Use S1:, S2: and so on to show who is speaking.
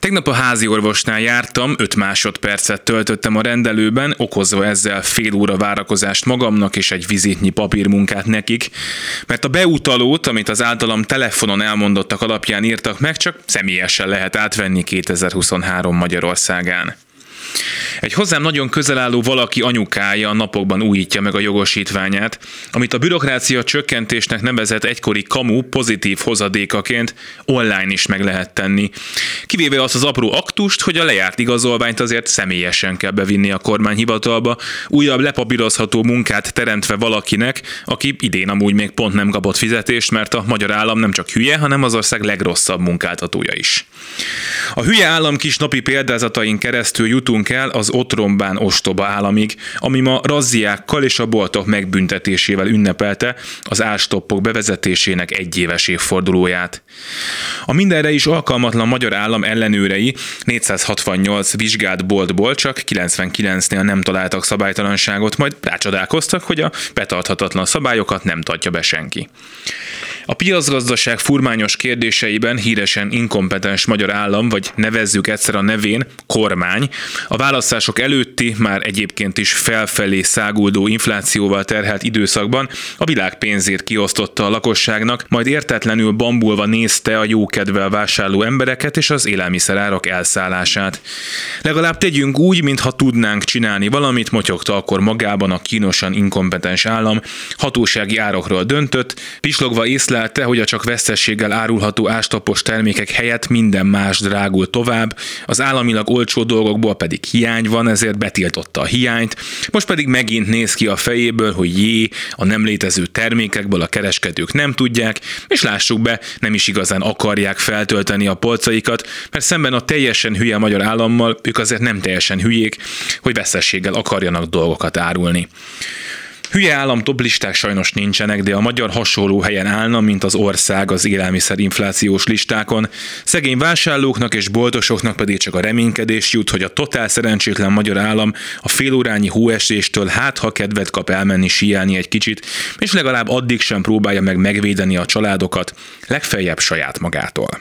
S1: Tegnap a házi orvosnál jártam, 5 másodpercet töltöttem a rendelőben, okozva ezzel fél óra várakozást magamnak és egy vizitnyi papírmunkát nekik, mert a beutalót, amit az általam telefonon elmondottak alapján írtak meg, csak személyesen lehet átvenni 2023 Magyarországán. Egy hozzám nagyon közel álló valaki anyukája a napokban újítja meg a jogosítványát, amit a bürokrácia csökkentésnek nevezett egykori kamu pozitív hozadékaként online is meg lehet tenni. Kivéve azt az apró aktust, hogy a lejárt igazolványt azért személyesen kell bevinni a kormányhivatalba, újabb lepapírozható munkát teremtve valakinek, aki idén amúgy még pont nem kapott fizetést, mert a magyar állam nem csak hülye, hanem az ország legrosszabb munkáltatója is. A hülye állam kis napi példázatain keresztül jutunk el az otrombán ostoba államig, ami ma razziákkal és a boltok megbüntetésével ünnepelte az ástoppok bevezetésének egyéves évfordulóját. A mindenre is alkalmatlan magyar állam ellenőrei 468 vizsgált boltból csak 99-nél nem találtak szabálytalanságot, majd rácsodálkoztak, hogy a betarthatatlan szabályokat nem tartja be senki. A piacgazdaság furmányos kérdéseiben híresen inkompetens magyar állam, vagy nevezzük egyszer a nevén, kormány, a választások előtti, már egyébként is felfelé száguldó inflációval terhelt időszakban a világ pénzét kiosztotta a lakosságnak, majd értetlenül bambulva nézte a jókedvel vásárló embereket és az élelmiszerárak elszállását. Legalább tegyünk úgy, mintha tudnánk csinálni valamit, motyogta akkor magában a kínosan inkompetens állam, hatósági árakról döntött, pislogva észle észlelte, hogy a csak vesztességgel árulható ástapos termékek helyett minden más drágul tovább, az államilag olcsó dolgokból pedig hiány van, ezért betiltotta a hiányt, most pedig megint néz ki a fejéből, hogy jé, a nem létező termékekből a kereskedők nem tudják, és lássuk be, nem is igazán akarják feltölteni a polcaikat, mert szemben a teljesen hülye magyar állammal ők azért nem teljesen hülyék, hogy veszességgel akarjanak dolgokat árulni. Hülye állam listák sajnos nincsenek, de a magyar hasonló helyen állna, mint az ország az élelmiszerinflációs listákon. Szegény vásárlóknak és boltosoknak pedig csak a reménykedés jut, hogy a totál szerencsétlen magyar állam a félórányi hóeséstől hát ha kedvet kap elmenni síelni egy kicsit, és legalább addig sem próbálja meg megvédeni a családokat, legfeljebb saját magától.